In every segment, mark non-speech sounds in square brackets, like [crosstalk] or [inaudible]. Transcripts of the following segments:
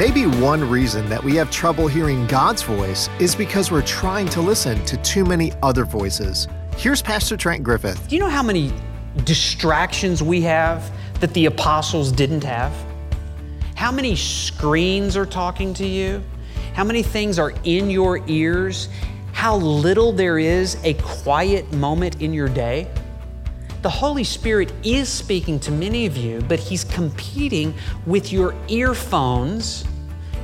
Maybe one reason that we have trouble hearing God's voice is because we're trying to listen to too many other voices. Here's Pastor Trent Griffith. Do you know how many distractions we have that the apostles didn't have? How many screens are talking to you? How many things are in your ears? How little there is a quiet moment in your day? The Holy Spirit is speaking to many of you, but He's competing with your earphones,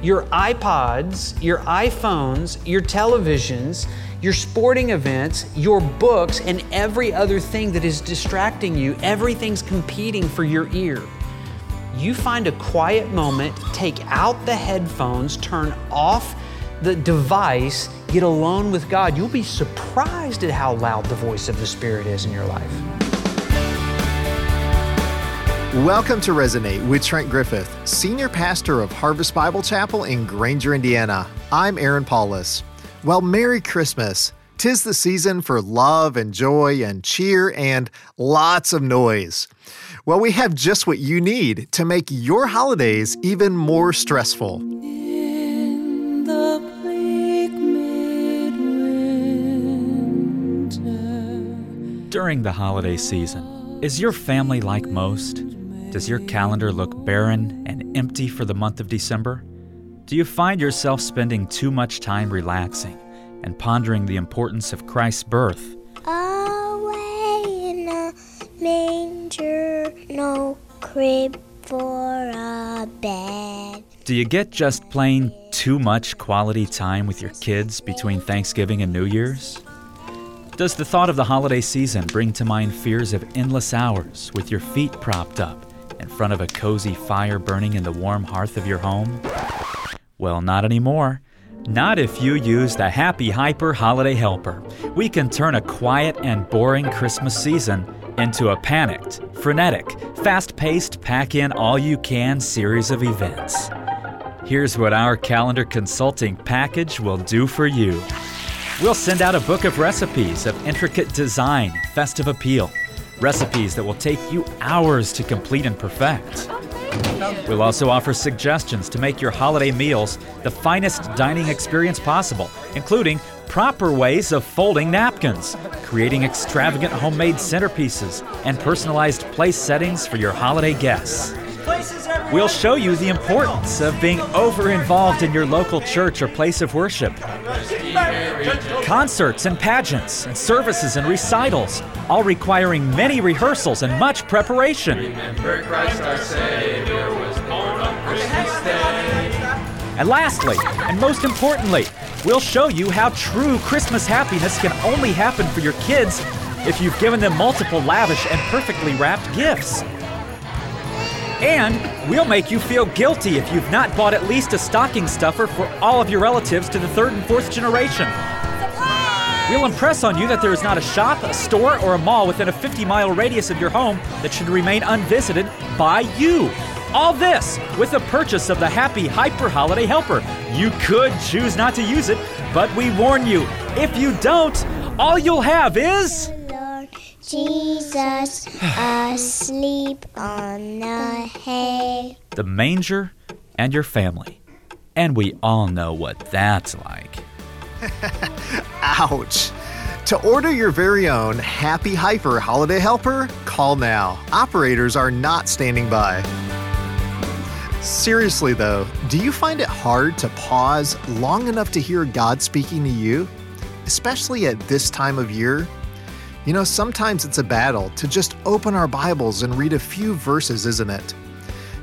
your iPods, your iPhones, your televisions, your sporting events, your books, and every other thing that is distracting you. Everything's competing for your ear. You find a quiet moment, take out the headphones, turn off the device, get alone with God. You'll be surprised at how loud the voice of the Spirit is in your life. Welcome to Resonate with Trent Griffith, Senior Pastor of Harvest Bible Chapel in Granger, Indiana. I'm Aaron Paulus. Well, Merry Christmas. Tis the season for love and joy and cheer and lots of noise. Well, we have just what you need to make your holidays even more stressful. During the holiday season, is your family like most? Does your calendar look barren and empty for the month of December? Do you find yourself spending too much time relaxing and pondering the importance of Christ's birth? Away in a manger, no crib for a bed. Do you get just plain too much quality time with your kids between Thanksgiving and New Year's? Does the thought of the holiday season bring to mind fears of endless hours with your feet propped up in front of a cozy fire burning in the warm hearth of your home? Well, not anymore. Not if you use the Happy Hyper Holiday Helper. We can turn a quiet and boring Christmas season into a panicked, frenetic, fast paced, pack in all you can series of events. Here's what our calendar consulting package will do for you. We'll send out a book of recipes of intricate design, festive appeal, recipes that will take you hours to complete and perfect. We'll also offer suggestions to make your holiday meals the finest dining experience possible, including proper ways of folding napkins, creating extravagant homemade centerpieces, and personalized place settings for your holiday guests. We'll show you the importance of being over involved in your local church or place of worship. Concerts and pageants, and services and recitals, all requiring many rehearsals and much preparation. Remember Christ our Savior was born on Christmas Day. And lastly, and most importantly, we'll show you how true Christmas happiness can only happen for your kids if you've given them multiple lavish and perfectly wrapped gifts. And we'll make you feel guilty if you've not bought at least a stocking stuffer for all of your relatives to the third and fourth generation. We'll impress on you that there is not a shop, a store, or a mall within a 50 mile radius of your home that should remain unvisited by you. All this with the purchase of the Happy Hyper Holiday Helper. You could choose not to use it, but we warn you if you don't, all you'll have is. Lord Jesus asleep on the hay. the manger, and your family. And we all know what that's like. [laughs] Ouch. To order your very own Happy Hyper Holiday Helper, call now. Operators are not standing by. Seriously, though, do you find it hard to pause long enough to hear God speaking to you? Especially at this time of year? You know, sometimes it's a battle to just open our Bibles and read a few verses, isn't it?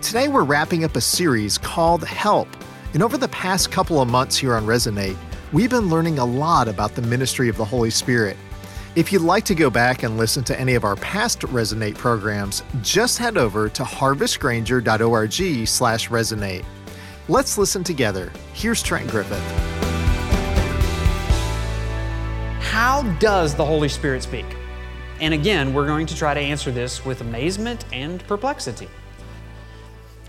Today we're wrapping up a series called Help. And over the past couple of months here on Resonate, we've been learning a lot about the ministry of the Holy Spirit. If you'd like to go back and listen to any of our past Resonate programs, just head over to harvestgranger.org slash resonate. Let's listen together. Here's Trent Griffith. How does the Holy Spirit speak? And again, we're going to try to answer this with amazement and perplexity.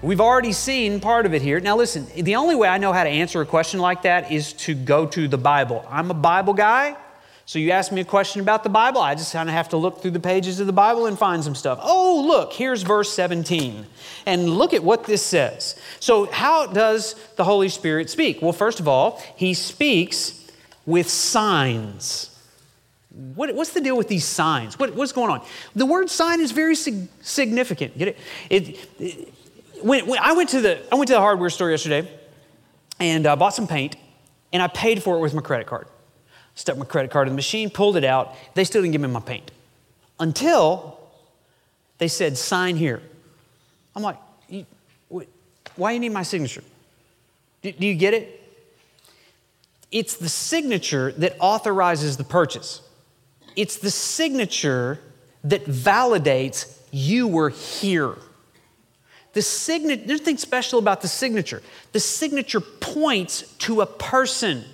We've already seen part of it here. Now, listen, the only way I know how to answer a question like that is to go to the Bible. I'm a Bible guy, So you ask me a question about the Bible, I just kind of have to look through the pages of the Bible and find some stuff. Oh, look, here's verse 17. And look at what this says. So, how does the Holy Spirit speak? Well, first of all, he speaks with signs. What, what's the deal with these signs? What, what's going on? The word sign is very sig- significant. Get it? it, it when, when, I, went to the, I went to the hardware store yesterday and uh, bought some paint, and I paid for it with my credit card. Stuck my credit card in the machine, pulled it out. They still didn't give me my paint until they said, sign here. I'm like, why do you need my signature? Do, do you get it? It's the signature that authorizes the purchase. It's the signature that validates you were here. The there's nothing special about the signature. The signature points to a person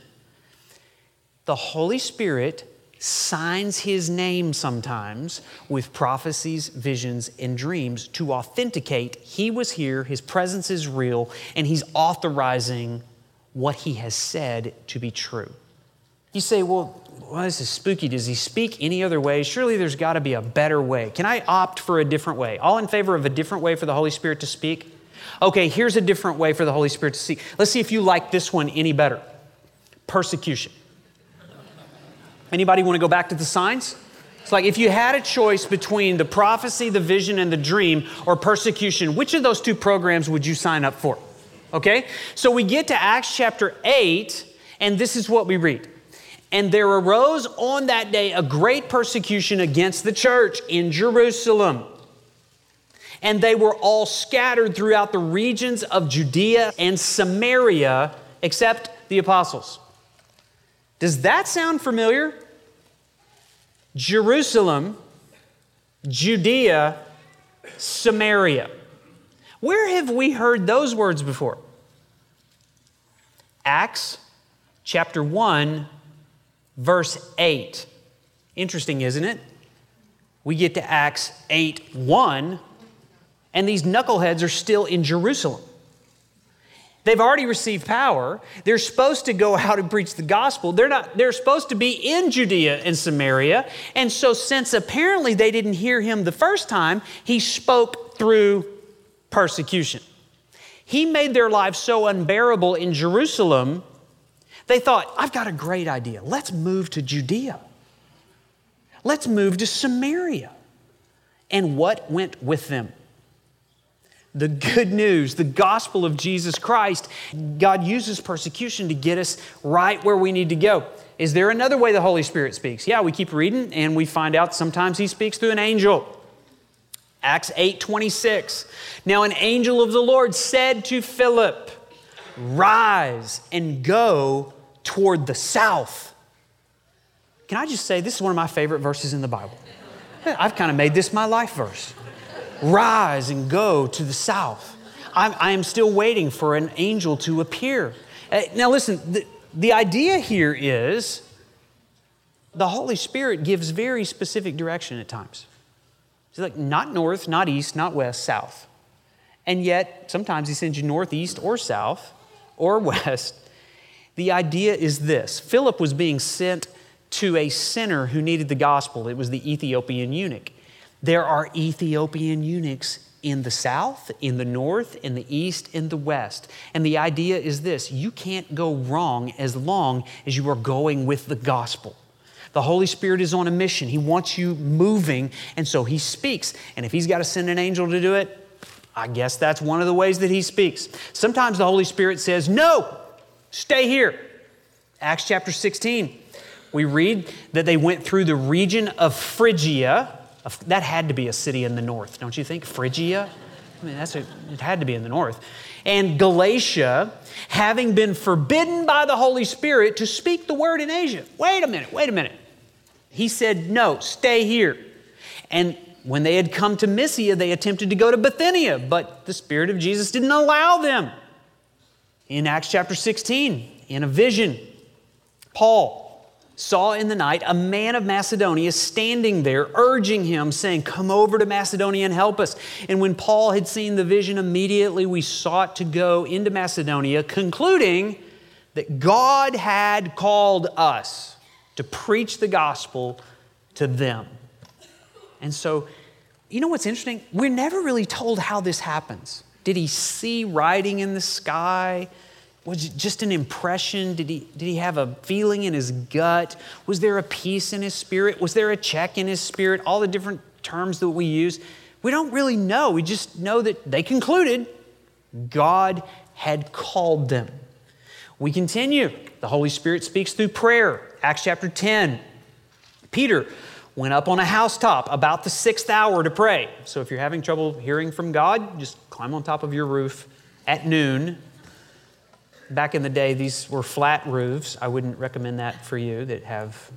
the Holy Spirit signs his name sometimes with prophecies, visions, and dreams to authenticate he was here, his presence is real, and he's authorizing what he has said to be true. You say, well, well, this is spooky. Does he speak any other way? Surely there's got to be a better way. Can I opt for a different way? All in favor of a different way for the Holy Spirit to speak? Okay, here's a different way for the Holy Spirit to speak. Let's see if you like this one any better persecution. Anybody want to go back to the signs? It's like if you had a choice between the prophecy, the vision, and the dream, or persecution, which of those two programs would you sign up for? Okay? So we get to Acts chapter 8, and this is what we read. And there arose on that day a great persecution against the church in Jerusalem. And they were all scattered throughout the regions of Judea and Samaria, except the apostles. Does that sound familiar? Jerusalem, Judea, Samaria. Where have we heard those words before? Acts chapter 1, verse 8. Interesting, isn't it? We get to Acts 8 1, and these knuckleheads are still in Jerusalem. They've already received power. They're supposed to go [laughs] out and preach the gospel. They're not they're supposed to be in Judea and Samaria. And so since apparently they didn't hear him the first time, he spoke through persecution. He made their lives so unbearable in Jerusalem, they thought, I've got a great idea. Let's move to Judea. Let's move to Samaria. And what went with them? the good news, the gospel of Jesus Christ, God uses persecution to get us right where we need to go. Is there another way the Holy Spirit speaks? Yeah, we keep reading and we find out sometimes he speaks through an angel. Acts 8:26. Now an angel of the Lord said to Philip, "Rise and go toward the south." Can I just say this is one of my favorite verses in the Bible. I've kind of made this my life verse. Rise and go to the south. I'm, I am still waiting for an angel to appear. Uh, now, listen, the, the idea here is the Holy Spirit gives very specific direction at times. It's like not north, not east, not west, south. And yet, sometimes He sends you north, east, or south, or [laughs] west. The idea is this Philip was being sent to a sinner who needed the gospel. It was the Ethiopian eunuch. There are Ethiopian eunuchs in the south, in the north, in the east, in the west. And the idea is this you can't go wrong as long as you are going with the gospel. The Holy Spirit is on a mission. He wants you moving, and so He speaks. And if He's got to send an angel to do it, I guess that's one of the ways that He speaks. Sometimes the Holy Spirit says, No, stay here. Acts chapter 16, we read that they went through the region of Phrygia that had to be a city in the north, don't you think? Phrygia? I mean, that's a, it had to be in the north. And Galatia, having been forbidden by the Holy Spirit to speak the word in Asia. Wait a minute, wait a minute. He said, No, stay here. And when they had come to Mysia, they attempted to go to Bithynia, but the Spirit of Jesus didn't allow them. In Acts chapter 16, in a vision, Paul saw in the night a man of Macedonia standing there, urging him, saying, Come over to Macedonia and help us. And when Paul had seen the vision, immediately we sought to go into Macedonia, concluding that God had called us to preach the gospel to them. And so, you know what's interesting? We're never really told how this happens. Did he see writing in the sky? Was it just an impression? Did he, did he have a feeling in his gut? Was there a peace in his spirit? Was there a check in his spirit? All the different terms that we use. We don't really know. We just know that they concluded God had called them. We continue. The Holy Spirit speaks through prayer. Acts chapter 10. Peter went up on a housetop about the sixth hour to pray. So if you're having trouble hearing from God, just climb on top of your roof at noon. Back in the day, these were flat roofs. I wouldn't recommend that for you that have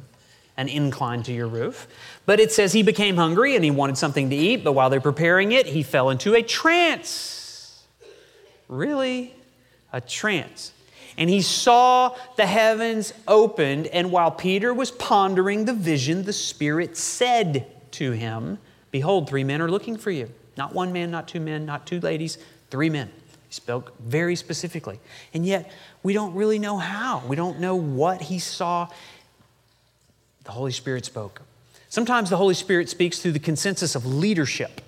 an incline to your roof. But it says he became hungry and he wanted something to eat, but while they're preparing it, he fell into a trance. Really? A trance. And he saw the heavens opened, and while Peter was pondering the vision, the Spirit said to him, Behold, three men are looking for you. Not one man, not two men, not two ladies, three men. He spoke very specifically. And yet, we don't really know how. We don't know what he saw. The Holy Spirit spoke. Sometimes the Holy Spirit speaks through the consensus of leadership.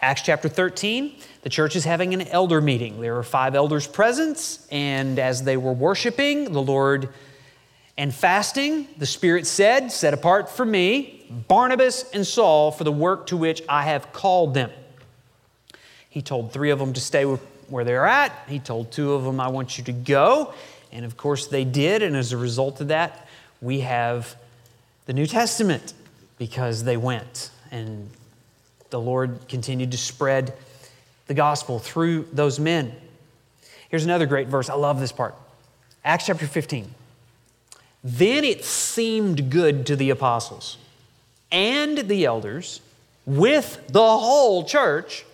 Acts chapter 13, the church is having an elder meeting. There are five elders present, and as they were worshiping the Lord and fasting, the Spirit said, Set apart for me Barnabas and Saul for the work to which I have called them. He told three of them to stay where they're at. He told two of them, I want you to go. And of course, they did. And as a result of that, we have the New Testament because they went. And the Lord continued to spread the gospel through those men. Here's another great verse. I love this part. Acts chapter 15. Then it seemed good to the apostles and the elders with the whole church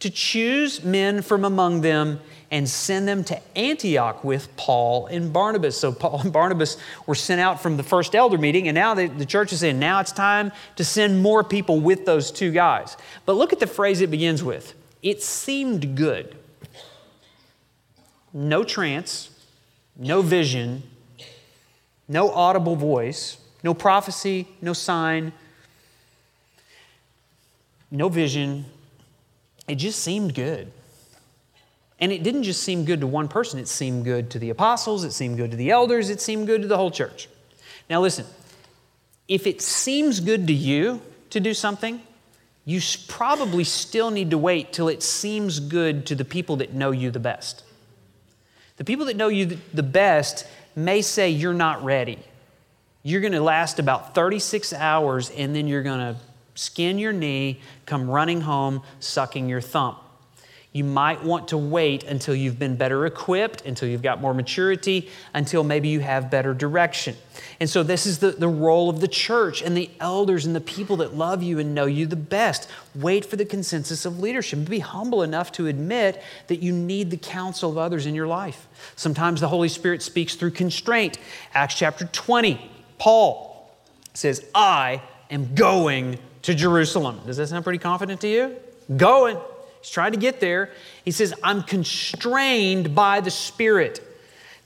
to choose men from among them and send them to Antioch with Paul and Barnabas. So Paul and Barnabas were sent out from the first elder meeting, and now the, the church is saying, now it's time to send more people with those two guys. But look at the phrase it begins with it seemed good. No trance, no vision, no audible voice, no prophecy, no sign, no vision. It just seemed good. And it didn't just seem good to one person, it seemed good to the apostles, it seemed good to the elders, it seemed good to the whole church. Now, listen, if it seems good to you to do something, you probably still need to wait till it seems good to the people that know you the best. The people that know you the best may say you're not ready. You're going to last about 36 hours and then you're going to skin your knee, come running home, sucking your thumb you might want to wait until you've been better equipped, until you've got more maturity, until maybe you have better direction. And so, this is the, the role of the church and the elders and the people that love you and know you the best. Wait for the consensus of leadership. Be humble enough to admit that you need the counsel of others in your life. Sometimes the Holy Spirit speaks through constraint. Acts chapter 20, Paul says, I am going to Jerusalem. Does that sound pretty confident to you? Going. He's trying to get there. He says, I'm constrained by the Spirit.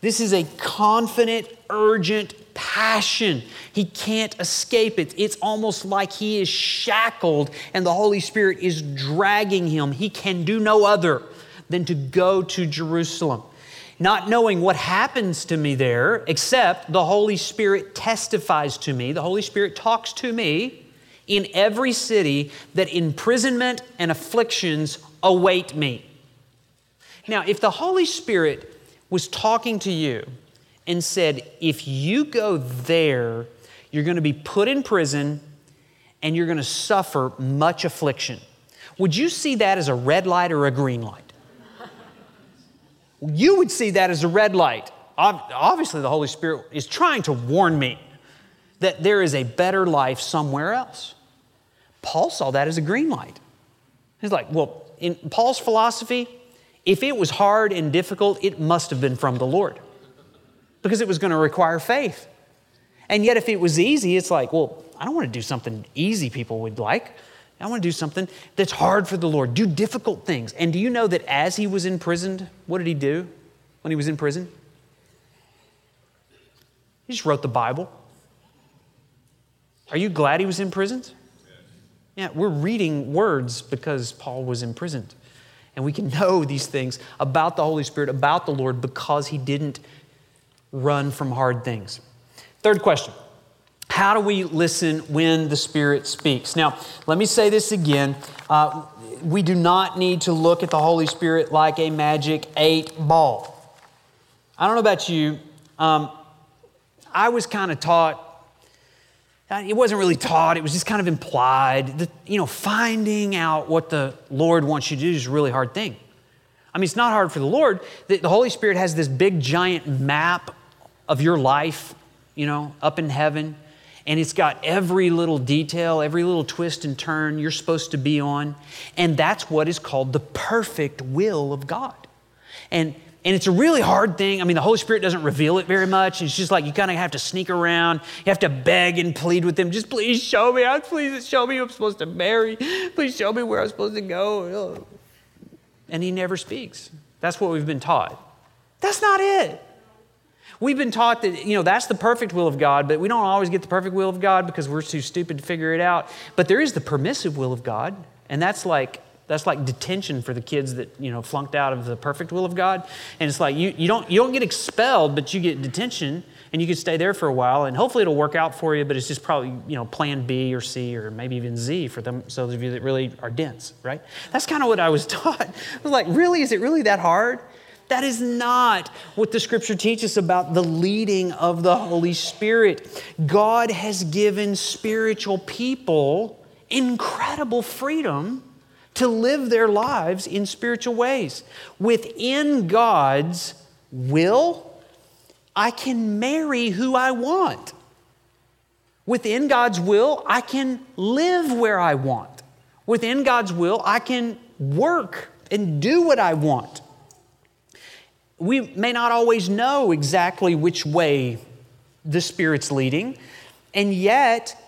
This is a confident, urgent passion. He can't escape it. It's almost like he is shackled and the Holy Spirit is dragging him. He can do no other than to go to Jerusalem. Not knowing what happens to me there, except the Holy Spirit testifies to me, the Holy Spirit talks to me in every city that imprisonment and afflictions await me. Now, if the Holy Spirit was talking to you and said, if you go there, you're going to be put in prison and you're going to suffer much affliction, would you see that as a red light or a green light? You would see that as a red light. Obviously, the Holy Spirit is trying to warn me that there is a better life somewhere else. Paul saw that as a green light. He's like, well, in Paul's philosophy, if it was hard and difficult, it must have been from the Lord because it was going to require faith. And yet, if it was easy, it's like, well, I don't want to do something easy people would like. I want to do something that's hard for the Lord, do difficult things. And do you know that as he was imprisoned, what did he do when he was in prison? He just wrote the Bible. Are you glad he was imprisoned? Yeah, we're reading words because Paul was imprisoned. And we can [laughs] know these things about the Holy Spirit, about the Lord, because he didn't run from hard things. Third question How do we listen when the Spirit speaks? Now, let me say this again. Uh, we do not need to look at the Holy Spirit like a magic eight ball. I don't know about you. Um, I was kind of taught, Uh, it wasn't really taught, it was just kind of implied that, you know, finding out what the Lord wants you to do is a really hard thing. I mean, it's not hard for the Lord. The, the Holy Spirit has this big, giant map of your life, you know, up in heaven. And it's got every little detail, every little twist and turn you're supposed to be on. And that's what is called the perfect will of God. And and it's a really hard thing. I mean, the Holy Spirit doesn't reveal it very much. It's just like you kind of have to sneak around. You have to beg and plead with Him. Just please show me. Please show me who I'm supposed to marry. Please show me where I'm supposed to go. And He never speaks. That's what we've been taught. That's not it. We've been taught that, you know, that's the perfect will of God, but we don't always get the perfect will of God because we're too stupid to figure it out. But there is the permissive will of God, and that's like that's like detention for the kids that you know flunked out of the perfect will of God. And it's like you, you don't you don't get expelled, but you get detention, and you can stay there for a while, and hopefully it'll work out for you. But it's just probably you know Plan B or C or maybe even Z for them. So those of you that really are dense, right? That's kind of what I was [laughs] taught. I was like, really? Is it really that hard? That is not what the scripture teaches about the leading of the Holy Spirit. God has given spiritual people incredible freedom to live their lives in spiritual ways. Within God's will, I can marry who I want. Within God's will, I can live where I want. Within God's will, I can work and do what I want. We may not always know exactly which way the Spirit's leading, and yet,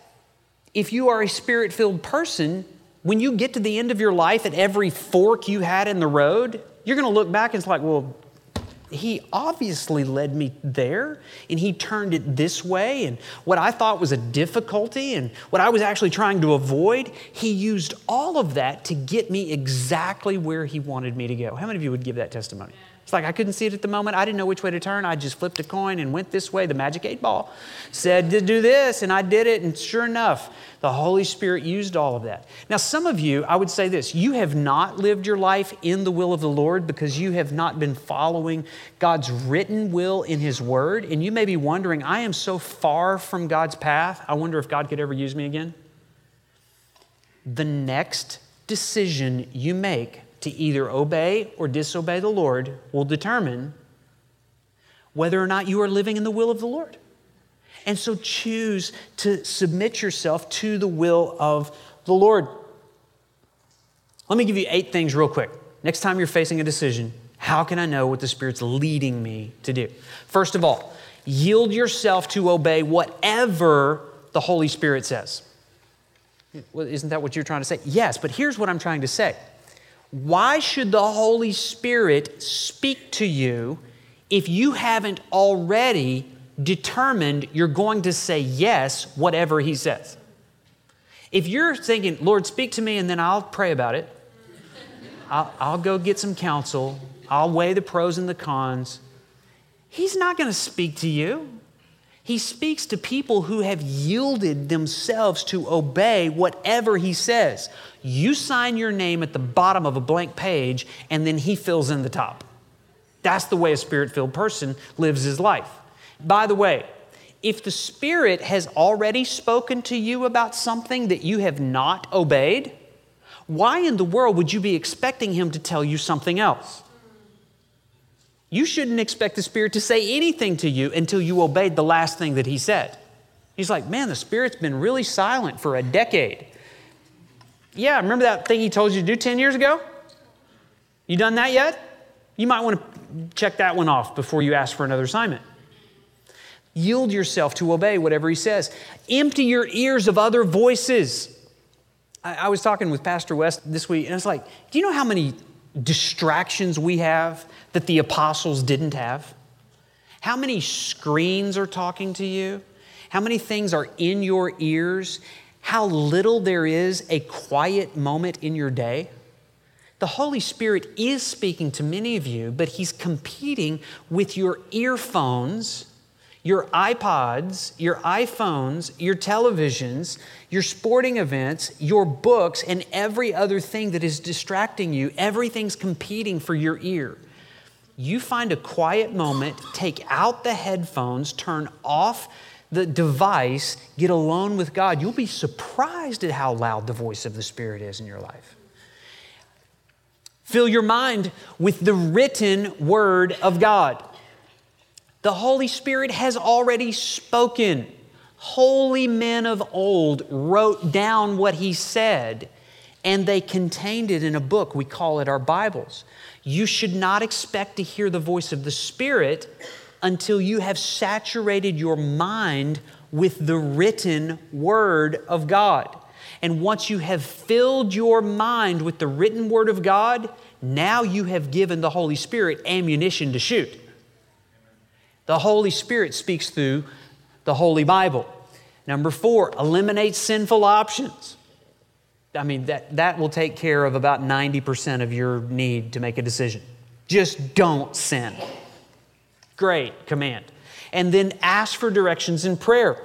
if you are a spirit filled person, when you get to the end of your life at every fork you had in the road, you're going to look back and it's like, well, he obviously led me there and he turned it this way. And what I thought was a difficulty and what I was actually trying to avoid, he used all of that to get me exactly where he wanted me to go. How many of you would give that testimony? It's like I couldn't see it at the moment. I didn't know which way to turn. I just flipped a coin and went this way. The magic eight ball said to do this, and I did it. And sure enough, the Holy Spirit used all of that. Now, some of you, I would say this you have not lived your life in the will of the Lord because you have not been following God's written will in His Word. And you may be wondering, I am so far from God's path. I wonder if God could ever use me again. The next decision you make to either obey or disobey the Lord will determine whether or not you are living in the will of the Lord. And so choose to submit yourself to the will of the Lord. Let me give you eight things real quick. Next time you're facing a decision, how can I know what the Spirit's leading me to do? First of all, yield yourself to obey whatever the Holy Spirit says. Well, isn't that what you're trying to say? Yes, but here's what I'm trying to say why should the Holy Spirit speak to you if you haven't already determined you're going to say yes, whatever He says? If you're thinking, Lord, speak to me and then I'll pray about it, I'll, I'll go get some counsel, I'll weigh the pros and the cons, He's not going to speak to you. He speaks to people who have yielded themselves to obey whatever he says. You sign your name at the bottom of a blank page, and then he fills in the top. That's the way a spirit filled person lives his life. By the way, if the Spirit has already spoken to you about something that you have not obeyed, why in the world would you be expecting him to tell you something else? You shouldn't expect the Spirit to say anything to you until you obeyed the last thing that He said. He's like, man, the Spirit's been really silent for a decade. Yeah, remember that thing He told you to do 10 years ago? You done that yet? You might want to check that one off before you ask for another assignment. Yield yourself to obey whatever He says. Empty your ears of other voices. I, I was talking with Pastor West this week, and it's like, do you know how many distractions we have that the apostles didn't have? How many screens are talking to you? how many things are in your ears, how little there is a quiet moment in your day. The Holy Spirit is speaking to many of you, but He's competing with your earphones, your iPods, your iPhones, your televisions, your sporting events, your books, and every other thing that is distracting you. Everything's competing for your ear. You find a quiet moment, take out the headphones, turn off the device, get alone with God. You'll be surprised at how loud the voice of the Spirit is in your life. Fill your mind with the written word of God. The Holy Spirit has already spoken. Holy men of old wrote down what He said, and they contained it in a book. We call it our Bibles. You should not expect to hear the voice of the Spirit until you have saturated your mind with the written Word of God. And once you have filled your mind with the written Word of God, now you have given the Holy Spirit ammunition to shoot. The Holy Spirit speaks through the Holy Bible. Number four, eliminate sinful options. I mean, that, that will take care of about 90% of your need to make a decision. Just don't sin. Great command. And then ask for directions in prayer.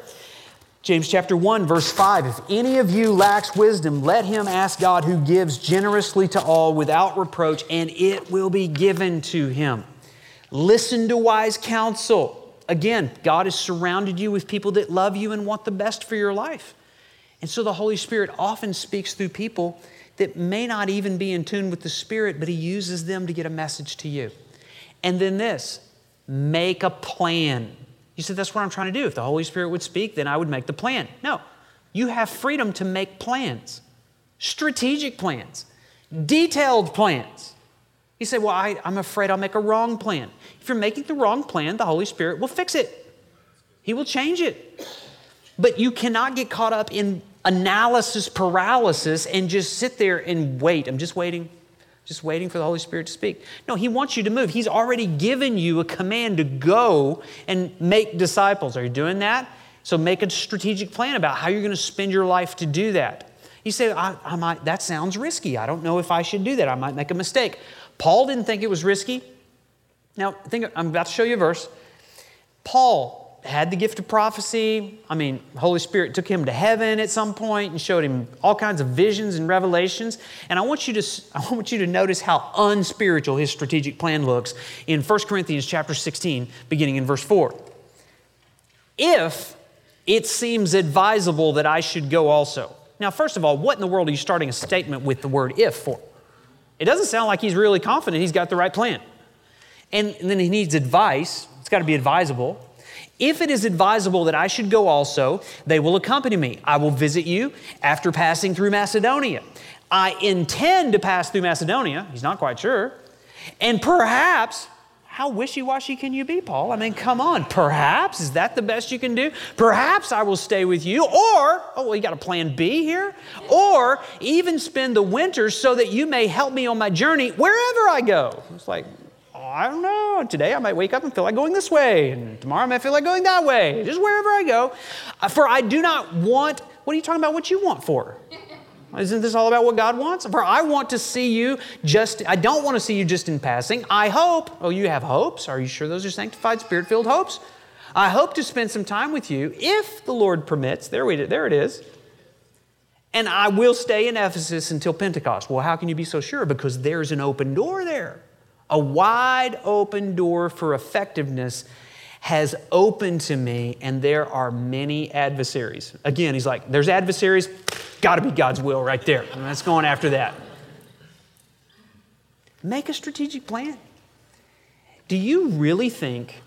James chapter 1, verse 5 If any of you lacks wisdom, let him ask God who gives generously to all without reproach, and it will be given to him. Listen to wise counsel. Again, God has surrounded you with people that love you and want the best for your life. And so the Holy Spirit often speaks through people that may not even be in tune with the Spirit, but He uses them to get a message to you. And then this make a plan. You said, That's what I'm trying to do. If the Holy Spirit would speak, then I would make the plan. No, you have freedom to make plans, strategic plans, detailed plans. You say, Well, I, am afraid I'll make a wrong plan. If you're making the wrong plan, the Holy Spirit will fix it, He will change it. But you cannot get caught up in analysis paralysis and just sit there and wait. I'm just waiting just waiting for the Holy Spirit to speak. No, He wants you to move. He's already given you a command to go and make disciples. Are you doing that? So make a strategic plan about how you're going to spend your life to do that. You say, I, I might, that sounds risky. I don't know if I should do that. I might make a mistake. Paul didn't think it was risky. Now, think, I'm about to show you a verse. Paul had the gift of prophecy. I mean, Holy Spirit took him to heaven at some point and showed him all kinds of visions and revelations. And I want you to, [laughs] I want you to notice how unspiritual his strategic plan looks in 1 Corinthians chapter 16, beginning in verse 4. If it seems advisable that I should go also. Now, first of all, what in the world are you starting a statement with the word if for? It doesn't sound like he's really confident he's got the right plan. And, and then he needs advice. It's got to be advisable. If it is advisable that I should go also, they will accompany me. I will visit you after passing through Macedonia. I intend to pass through Macedonia. He's not quite sure. And perhaps, how wishy washy can you be, Paul? I mean, come on. Perhaps, is that the best you can do? Perhaps I will stay with you. Or, oh, well, you got a plan B here? Or even spend the winter so that you may help me on my journey wherever I go. It's like, I don't know. Today I might wake up and feel like going this way, and tomorrow I might feel like going that way, just wherever I go. Uh, for I do not want, what are you talking about what you want for? Isn't this all about what God wants? For I want to see you just, I don't want to see you just in passing. I hope, oh, you have hopes. Are you sure those are sanctified, spirit filled hopes? I hope to spend some time with you if the Lord permits. There, we, there it is. And I will stay in Ephesus until Pentecost. Well, how can you be so sure? Because there's an open door there. A wide open door for effectiveness has opened to me, and there are many adversaries. Again, he's like, there's adversaries, got to be God's will right there. And that's going after that. Make a strategic plan. Do you really think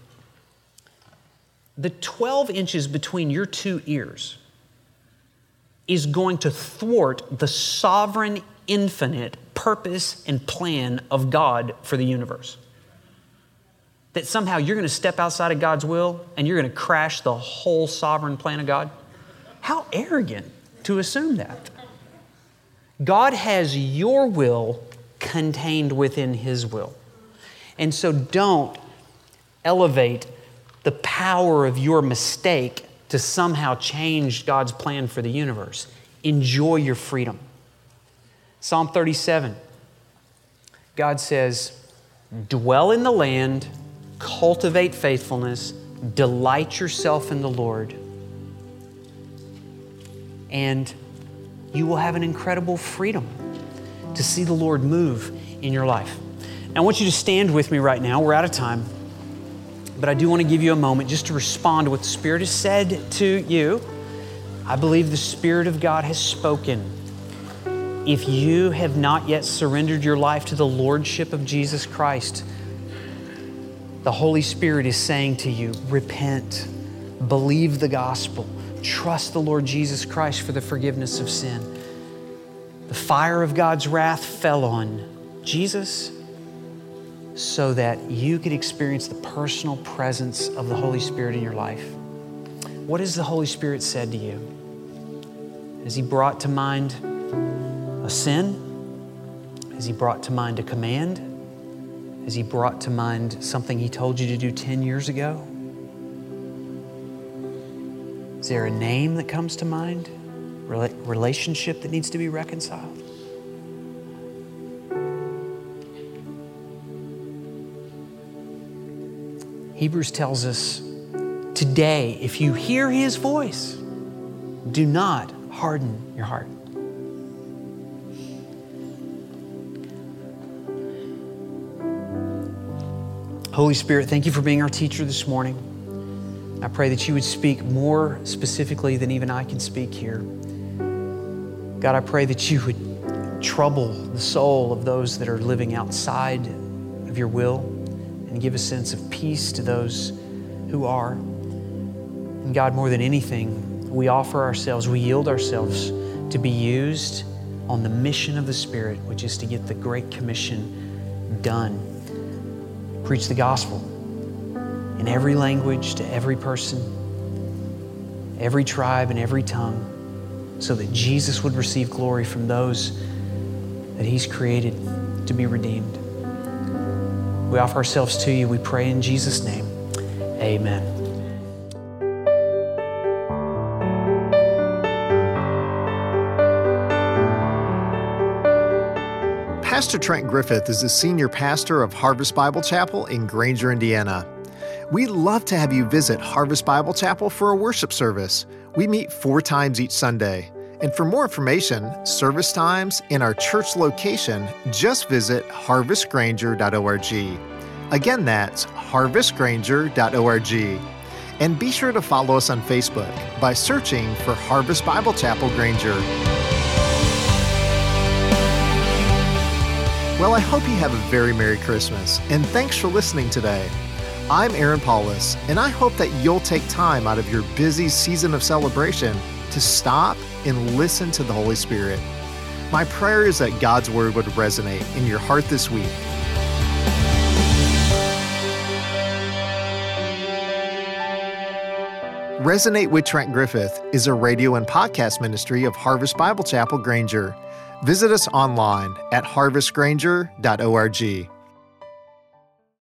the 12 inches between your two ears is going to thwart the sovereign, infinite purpose and plan of God for the universe. That somehow you're going to step outside of God's will and you're going to crash the whole sovereign plan of God? How arrogant to assume that. God has your will contained within His will. And so don't elevate the power of your mistake to somehow change God's plan for the universe. Enjoy your freedom. Psalm 37, God says, Dwell in the land, cultivate faithfulness, delight yourself in the Lord, and you will have an incredible freedom to see the Lord move in your life. I want you to stand with me right now. We're out of time. But I do want to give you a moment just to respond to what the Spirit has said to you. I believe the Spirit of God has spoken. If you have not yet surrendered your life to the Lordship of Jesus Christ, the Holy Spirit is saying to you, repent, believe the gospel, trust the Lord Jesus Christ for the forgiveness of sin. The fire of God's wrath fell on Jesus so that you could experience the personal presence of the Holy Spirit in your life. What has the Holy Spirit said to you? Has He brought to mind a sin? Has He brought to mind a command? Has He brought to mind something He told you to do 10 years ago? Is there a name that comes to mind? Relationship that needs to be reconciled? Hebrews tells us today, if you hear his voice, do not harden your heart. Holy Spirit, thank you for being our teacher this morning. I pray that you would speak more specifically than even I can speak here. God, I pray that you would trouble the soul of those that are living outside of your will and give a sense of peace to those who are. And God, more than anything, we offer ourselves, we yield ourselves to be used on the mission of the Spirit, which is to get the Great Commission done. Preach the gospel in every language to every person, every tribe, and every tongue, so that Jesus would receive glory from those that He's created to be redeemed. We offer ourselves to you. We pray in Jesus' name. Amen. Pastor Trent Griffith is the senior pastor of Harvest Bible Chapel in Granger, Indiana. We'd love to have you visit Harvest Bible Chapel for a worship service. We meet four times each Sunday. And for more information, service times, and our church location, just visit harvestgranger.org. Again, that's harvestgranger.org. And be sure to follow us on Facebook by searching for Harvest Bible Chapel Granger. Well, I hope you have a very Merry Christmas, and thanks for listening today. I'm Aaron Paulus, and I hope that you'll take time out of your busy season of celebration to stop and listen to the Holy Spirit. My prayer is that God's Word would resonate in your heart this week. Resonate with Trent Griffith is a radio and podcast ministry of Harvest Bible Chapel Granger. Visit us online at harvestgranger.org.